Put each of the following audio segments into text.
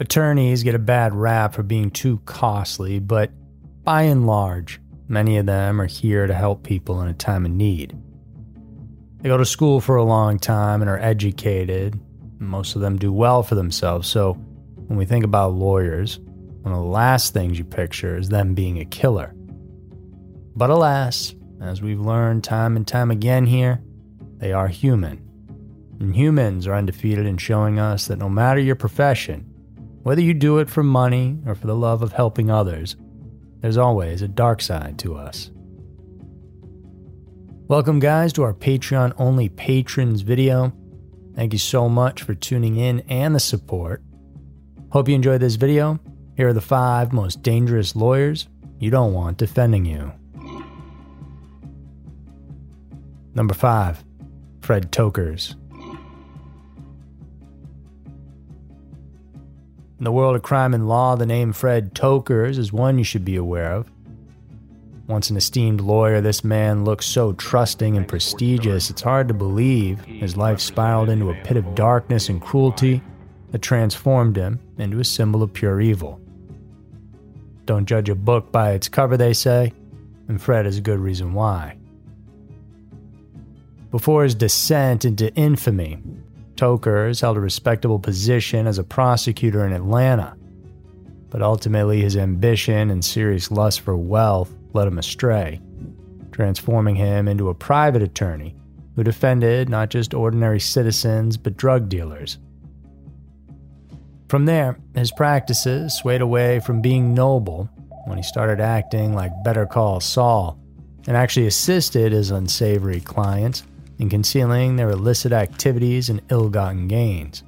Attorneys get a bad rap for being too costly, but by and large, many of them are here to help people in a time of need. They go to school for a long time and are educated. Most of them do well for themselves, so when we think about lawyers, one of the last things you picture is them being a killer. But alas, as we've learned time and time again here, they are human. And humans are undefeated in showing us that no matter your profession, whether you do it for money or for the love of helping others, there's always a dark side to us. Welcome, guys, to our Patreon only patrons video. Thank you so much for tuning in and the support. Hope you enjoyed this video. Here are the five most dangerous lawyers you don't want defending you. Number five, Fred Tokars. In the world of crime and law, the name Fred Tokars is one you should be aware of. Once an esteemed lawyer, this man looks so trusting and prestigious, it's hard to believe his life spiraled into a pit of darkness and cruelty that transformed him into a symbol of pure evil. Don't judge a book by its cover, they say, and Fred is a good reason why. Before his descent into infamy, Tokars held a respectable position as a prosecutor in Atlanta, but ultimately his ambition and serious lust for wealth led him astray, transforming him into a private attorney who defended not just ordinary citizens but drug dealers. From there, his practices swayed away from being noble when he started acting like Better Call Saul and actually assisted his unsavory clients in concealing their illicit activities and ill gotten gains.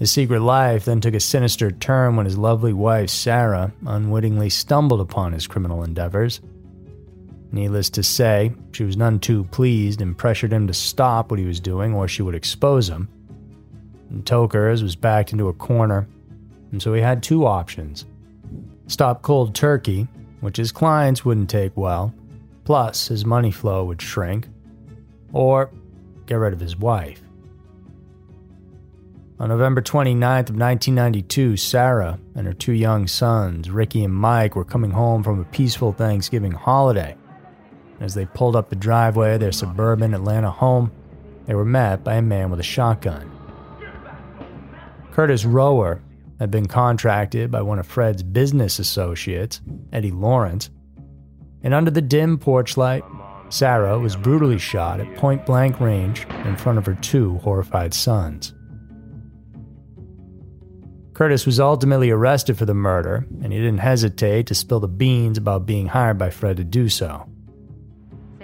His secret life then took a sinister turn when his lovely wife, Sarah, unwittingly stumbled upon his criminal endeavors. Needless to say, she was none too pleased and pressured him to stop what he was doing or she would expose him. And Tokars was backed into a corner, and so he had two options stop cold turkey, which his clients wouldn't take well, plus his money flow would shrink, or get rid of his wife. On November 29th of 1992, Sarah and her two young sons, Ricky and Mike, were coming home from a peaceful Thanksgiving holiday. As they pulled up the driveway of their suburban Atlanta home, they were met by a man with a shotgun. Curtis Rower had been contracted by one of Fred's business associates, Eddie Lawrence, and under the dim porch light, Sarah was brutally shot at point blank range in front of her two horrified sons. Curtis was ultimately arrested for the murder, and he didn't hesitate to spill the beans about being hired by Fred to do so.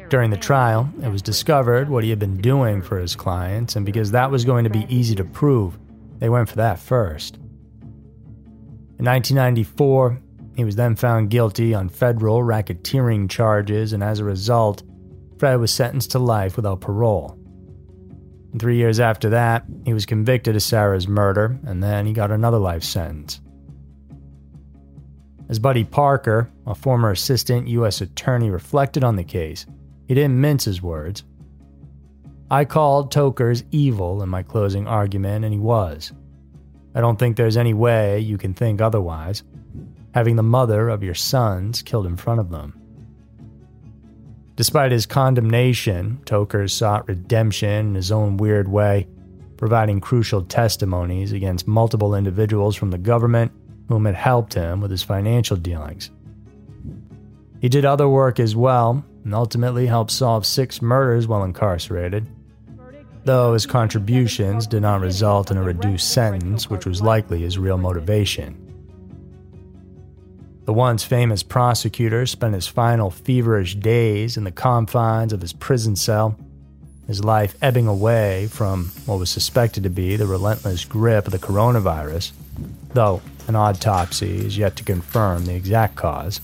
During the trial, it was discovered what he had been doing for his clients, and because that was going to be easy to prove, they went for that first. In 1994, he was then found guilty on federal racketeering charges, and as a result, Fred was sentenced to life without parole. And three years after that, he was convicted of Sarah's murder, and then he got another life sentence. As Buddy Parker, a former assistant U.S. attorney, reflected on the case, he didn't mince his words. I called Tokars evil in my closing argument, and he was. I don't think there's any way you can think otherwise, having the mother of your sons killed in front of them. Despite his condemnation, Tokars sought redemption in his own weird way, providing crucial testimonies against multiple individuals from the government whom had helped him with his financial dealings. He did other work as well, and ultimately helped solve six murders while incarcerated, though his contributions did not result in a reduced sentence, which was likely his real motivation. The once famous prosecutor spent his final feverish days in the confines of his prison cell, his life ebbing away from what was suspected to be the relentless grip of the coronavirus, though an autopsy is yet to confirm the exact cause.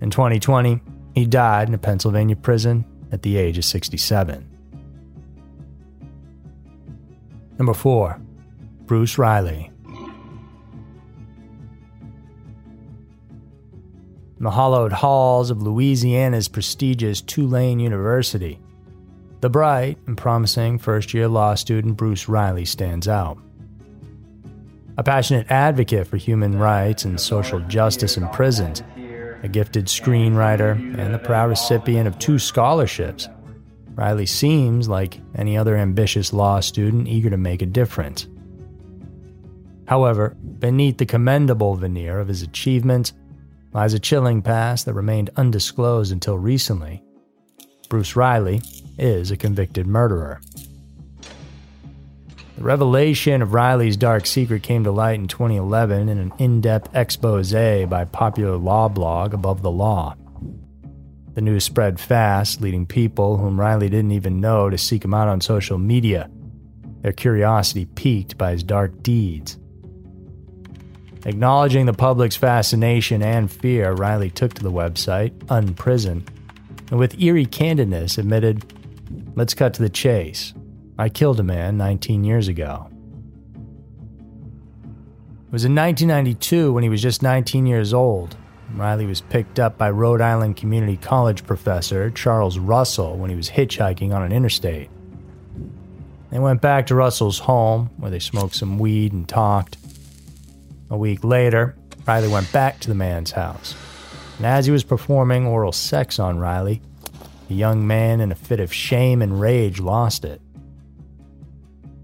In 2020, he died in a Pennsylvania prison at the age of 67. Number 4. Bruce Reilly. In the hollowed halls of Louisiana's prestigious Tulane University, the bright and promising first year law student Bruce Reilly stands out. A passionate advocate for human rights and social justice in prisons, a gifted screenwriter, and the proud recipient of two scholarships, Reilly seems like any other ambitious law student eager to make a difference. However, beneath the commendable veneer of his achievements lies a chilling past that remained undisclosed until recently. Bruce Reilly is a convicted murderer. The revelation of Reilly's dark secret came to light in 2011 in an in depth expose by popular law blog Above the Law. The news spread fast, leading people whom Reilly didn't even know to seek him out on social media, their curiosity piqued by his dark deeds. Acknowledging the public's fascination and fear, Reilly took to the website, Unprison, and with eerie candidness admitted, Let's cut to the chase. I killed a man 19 years ago. It was in 1992 when he was just 19 years old. Reilly was picked up by Rhode Island Community College professor Charles Russell when he was hitchhiking on an interstate. They went back to Russell's home where they smoked some weed and talked. A week later, Reilly went back to the man's house. And as he was performing oral sex on Reilly, the young man, in a fit of shame and rage, lost it.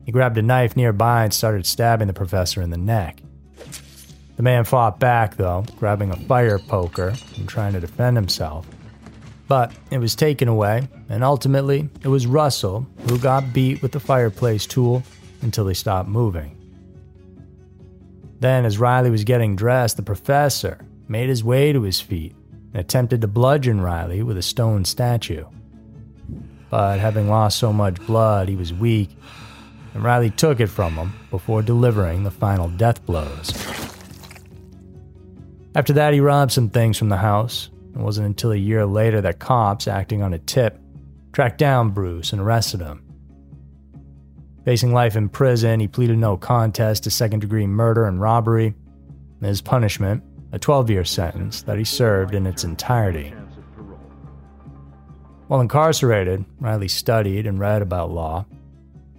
He grabbed a knife nearby and started stabbing the professor in the neck. The man fought back, though, grabbing a fire poker and trying to defend himself. But it was taken away, and ultimately, it was Russell who got beat with the fireplace tool until he stopped moving. Then, as Reilly was getting dressed, the professor made his way to his feet and attempted to bludgeon Reilly with a stone statue. But having lost so much blood, he was weak, and Reilly took it from him before delivering the final death blows. After that, he robbed some things from the house. It wasn't until a year later that cops, acting on a tip, tracked down Bruce and arrested him. Facing life in prison, he pleaded no contest to second degree murder and robbery. His punishment, a 12 year sentence that he served in its entirety. While incarcerated, Reilly studied and read about law.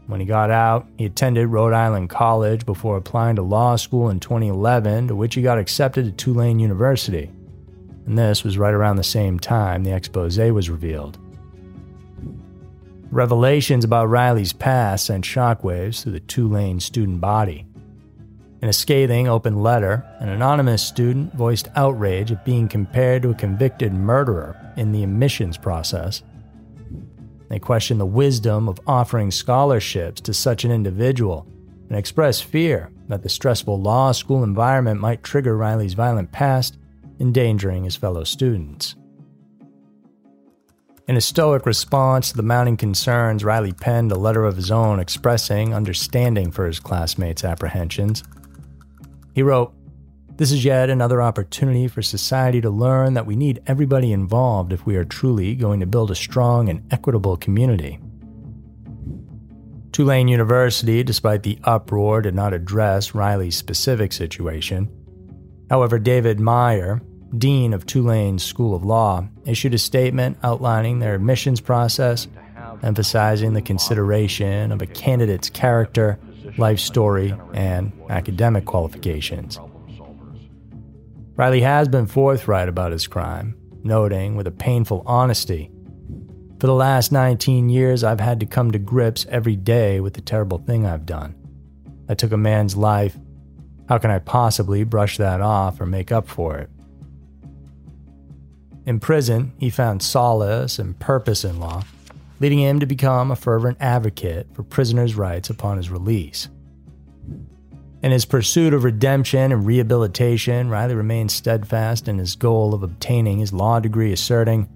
When he got out, he attended Rhode Island College before applying to law school in 2011, to which he got accepted to Tulane University. And this was right around the same time the expose was revealed. Revelations about Reilly's past sent shockwaves through the Tulane student body. In a scathing open letter, an anonymous student voiced outrage at being compared to a convicted murderer in the admissions process. They questioned the wisdom of offering scholarships to such an individual and expressed fear that the stressful law school environment might trigger Reilly's violent past, endangering his fellow students. In a stoic response to the mounting concerns, Reilly penned a letter of his own expressing understanding for his classmates' apprehensions. He wrote, This is yet another opportunity for society to learn that we need everybody involved if we are truly going to build a strong and equitable community. Tulane University, despite the uproar, did not address Reilly's specific situation. However, David Meyer, dean of Tulane's School of Law, issued a statement outlining their admissions process, emphasizing the consideration of a candidate's character, life story, and academic qualifications. Reilly has been forthright about his crime, noting with a painful honesty For the last 19 years, I've had to come to grips every day with the terrible thing I've done. I took a man's life. How can I possibly brush that off or make up for it? In prison, he found solace and purpose in law, leading him to become a fervent advocate for prisoners' rights upon his release. In his pursuit of redemption and rehabilitation, Reilly remained steadfast in his goal of obtaining his law degree, asserting,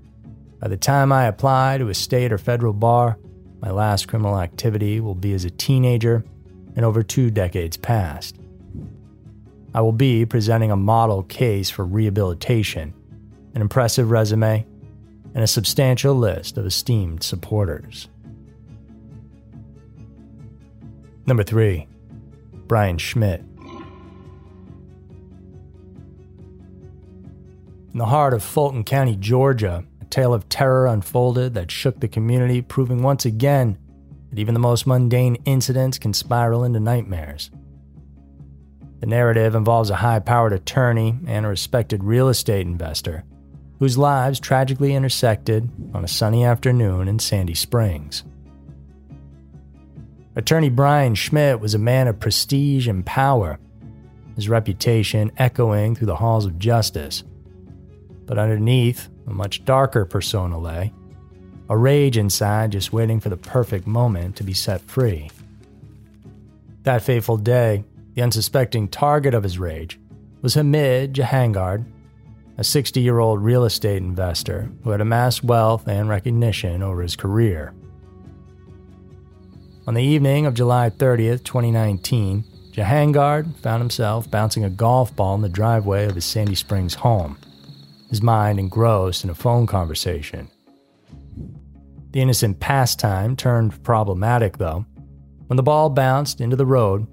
By the time I apply to a state or federal bar, my last criminal activity will be as a teenager and over two decades past. I will be presenting a model case for rehabilitation, an impressive resume, and a substantial list of esteemed supporters. Number 3. Brian Schmidt. In the heart of Fulton County, Georgia, a tale of terror unfolded that shook the community, proving once again that even the most mundane incidents can spiral into nightmares. The narrative involves a high powered attorney and a respected real estate investor whose lives tragically intersected on a sunny afternoon in Sandy Springs. Attorney Brian Schmidt was a man of prestige and power, his reputation echoing through the halls of justice. But underneath, a much darker persona lay, a rage inside just waiting for the perfect moment to be set free. That fateful day, the unsuspecting target of his rage was Hamid Jahangard, a 60 year old real estate investor who had amassed wealth and recognition over his career. On the evening of July 30th, 2019, Jahangard found himself bouncing a golf ball in the driveway of his Sandy Springs home, his mind engrossed in a phone conversation. The innocent pastime turned problematic, though, when the ball bounced into the road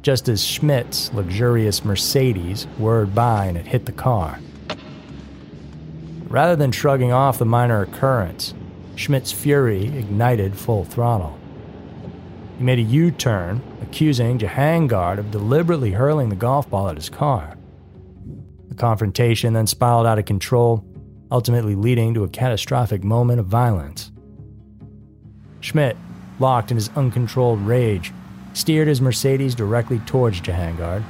just as Schmidt's luxurious Mercedes whirred by and it hit the car. Rather than shrugging off the minor occurrence, Schmidt's fury ignited full throttle. He made a U turn, accusing Jahangard of deliberately hurling the golf ball at his car. The confrontation then spiraled out of control, ultimately leading to a catastrophic moment of violence. Schmidt, locked in his uncontrolled rage, steered his Mercedes directly towards Jahangard.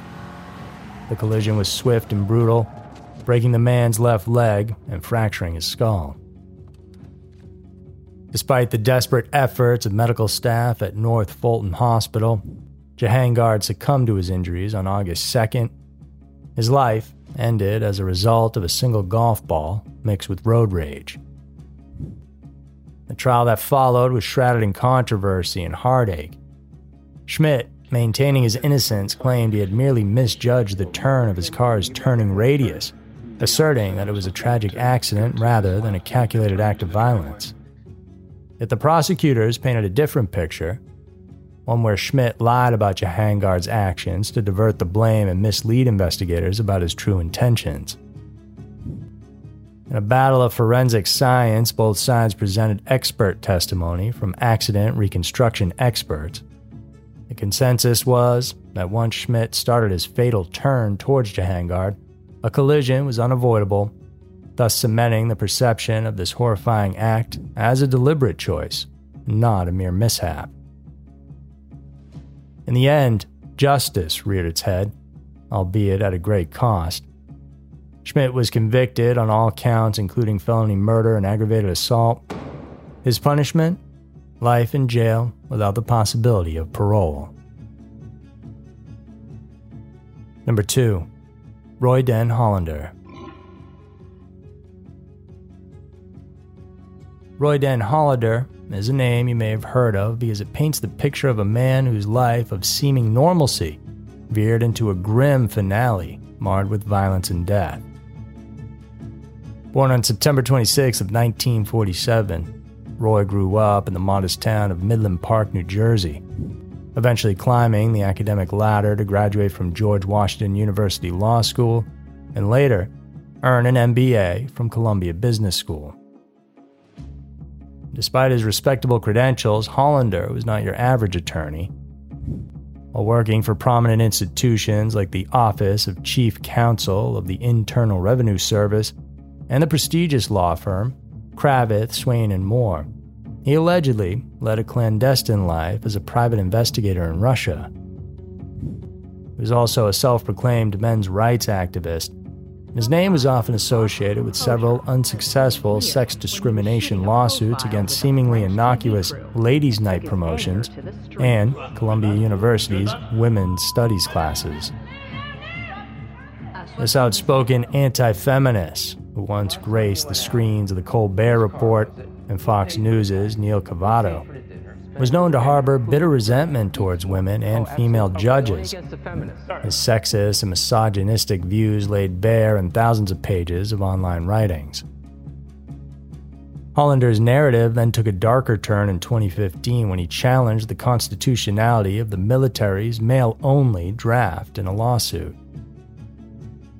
The collision was swift and brutal, breaking the man's left leg and fracturing his skull. Despite the desperate efforts of medical staff at North Fulton Hospital, Jahangard succumbed to his injuries on August 2nd. His life ended as a result of a single golf ball mixed with road rage. The trial that followed was shrouded in controversy and heartache. Schmidt, maintaining his innocence, claimed he had merely misjudged the turn of his car's turning radius, asserting that it was a tragic accident rather than a calculated act of violence. Yet the prosecutors painted a different picture, one where Schmidt lied about Jahangard's actions to divert the blame and mislead investigators about his true intentions. In a battle of forensic science, both sides presented expert testimony from accident reconstruction experts. The consensus was that once Schmidt started his fatal turn towards Jahangard, a collision was unavoidable thus cementing the perception of this horrifying act as a deliberate choice, not a mere mishap. In the end, justice reared its head, albeit at a great cost. Schmidt was convicted on all counts, including felony murder and aggravated assault. His punishment? Life in jail without the possibility of parole. Number 2. Roy Den Hollander. Roy Den Hollander is a name you may have heard of because it paints the picture of a man whose life of seeming normalcy veered into a grim finale marred with violence and death. Born on September 26 of 1947, Roy grew up in the modest town of Midland Park, New Jersey, eventually climbing the academic ladder to graduate from George Washington University Law School and later earn an MBA from Columbia Business School. Despite his respectable credentials, Hollander was not your average attorney. While working for prominent institutions like the Office of Chief Counsel of the Internal Revenue Service and the prestigious law firm Cravath, Swaine, and Moore, he allegedly led a clandestine life as a private investigator in Russia. He was also a self proclaimed men's rights activist his name was often associated with several unsuccessful sex discrimination lawsuits against seemingly innocuous ladies' night promotions and Columbia University's women's studies classes. This outspoken anti feminist, who once graced the screens of the Colbert Report and Fox News's Neil Cavuto, was known to harbor bitter resentment towards women and female judges. His sexist and misogynistic views laid bare in thousands of pages of online writings. Hollander's narrative then took a darker turn in 2015 when he challenged the constitutionality of the military's male only draft in a lawsuit.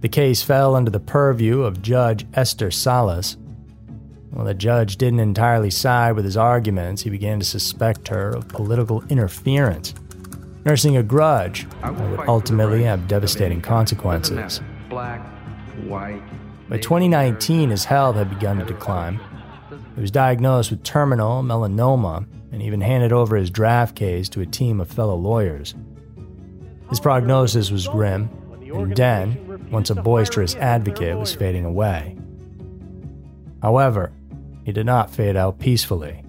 The case fell under the purview of Judge Esther Salas, when the judge didn't entirely side with his arguments, he began to suspect her of political interference, nursing a grudge that would ultimately have devastating consequences. Black, white. By 2019, his health had begun to decline. He was diagnosed with terminal melanoma and even handed over his draft case to a team of fellow lawyers. His prognosis was grim, and Den, once a boisterous advocate, was fading away. However, he did not fade out peacefully.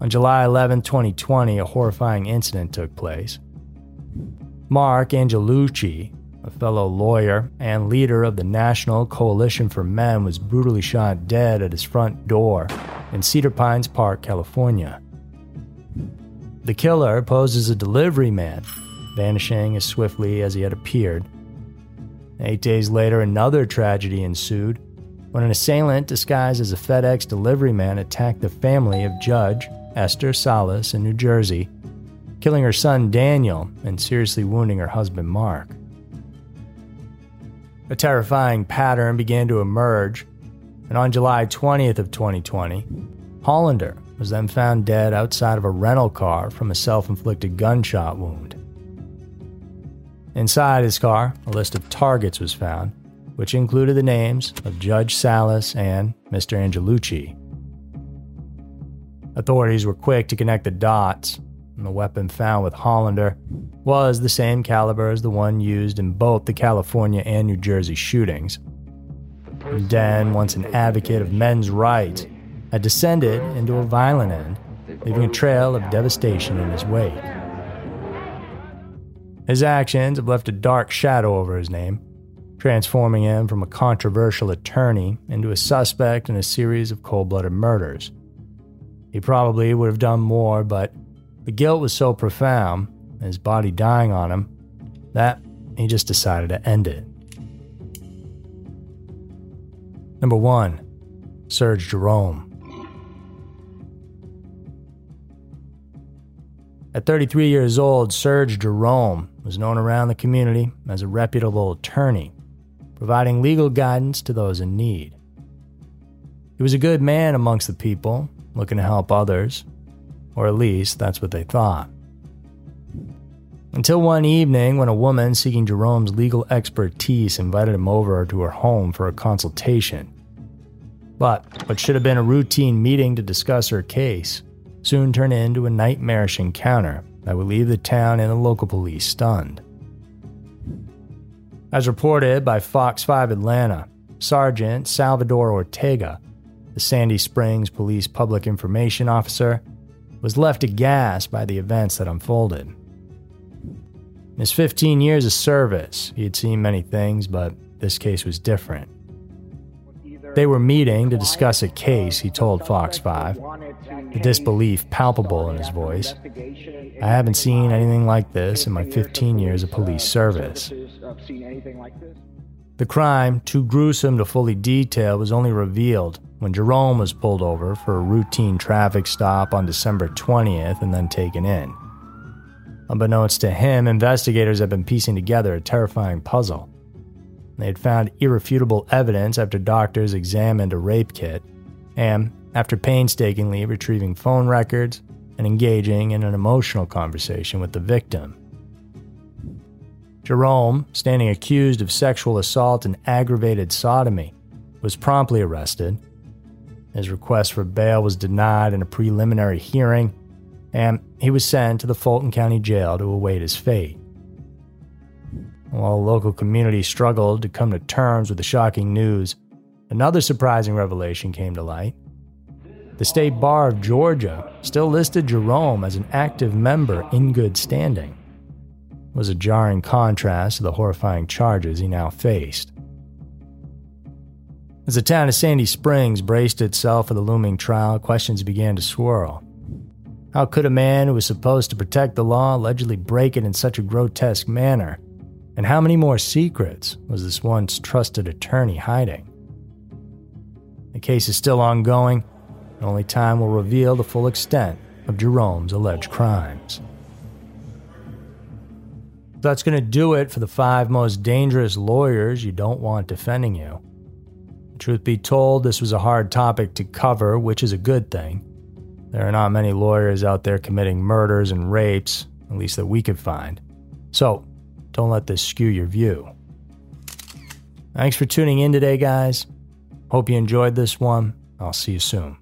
On July 11, 2020, a horrifying incident took place. Mark Angelucci, a fellow lawyer and leader of the National Coalition for Men, was brutally shot dead at his front door in Cedar Pines Park, California. The killer posed as a delivery man, vanishing as swiftly as he had appeared. Eight days later, another tragedy ensued when an assailant disguised as a FedEx delivery man attacked the family of Judge Esther Salas in New Jersey, killing her son Daniel and seriously wounding her husband Mark. A terrifying pattern began to emerge, and on July 20th of 2020, Hollander was then found dead outside of a rental car from a self-inflicted gunshot wound. Inside his car, a list of targets was found, which included the names of Judge Salas and Mr. Angelucci. Authorities were quick to connect the dots, and the weapon found with Hollander was the same caliber as the one used in both the California and New Jersey shootings. Den, once an advocate of men's rights, had descended into a violent end, leaving a trail of devastation in his wake. His actions have left a dark shadow over his name, transforming him from a controversial attorney into a suspect in a series of cold blooded murders. He probably would have done more, but the guilt was so profound, his body dying on him, that he just decided to end it. Number 1 Serge Jerome. At 33 years old, Serge Jerome was known around the community as a reputable attorney providing legal guidance to those in need. He was a good man amongst the people, looking to help others, or at least that's what they thought. Until one evening when a woman seeking Jerome's legal expertise invited him over to her home for a consultation. But what should have been a routine meeting to discuss her case soon turned into a nightmarish encounter that would leave the town and the local police stunned. As reported by Fox 5 Atlanta, Sergeant Salvador Ortega, the Sandy Springs Police Public Information Officer, was left aghast by the events that unfolded. In his 15 years of service, he had seen many things, but this case was different. They were meeting to discuss a case, he told Fox 5, the disbelief palpable in his voice. I haven't seen anything like this in my 15 years of police service. The crime, too gruesome to fully detail, was only revealed when Jerome was pulled over for a routine traffic stop on December 20th and then taken in. Unbeknownst to him, investigators had been piecing together a terrifying puzzle. They had found irrefutable evidence after doctors examined a rape kit, and after painstakingly retrieving phone records and engaging in an emotional conversation with the victim. Jerome, standing accused of sexual assault and aggravated sodomy, was promptly arrested. His request for bail was denied in a preliminary hearing, and he was sent to the Fulton County Jail to await his fate. While the local community struggled to come to terms with the shocking news, another surprising revelation came to light. The State Bar of Georgia still listed Jerome as an active member in good standing. It was a jarring contrast to the horrifying charges he now faced. As the town of Sandy Springs braced itself for the looming trial, questions began to swirl. How could a man who was supposed to protect the law allegedly break it in such a grotesque manner? And how many more secrets was this once trusted attorney hiding? The case is still ongoing, and only time will reveal the full extent of Jerome's alleged crimes. That's going to do it for the five most dangerous lawyers you don't want defending you. Truth be told, this was a hard topic to cover, which is a good thing. There are not many lawyers out there committing murders and rapes, at least that we could find. So, don't let this skew your view. Thanks for tuning in today, guys. Hope you enjoyed this one. I'll see you soon.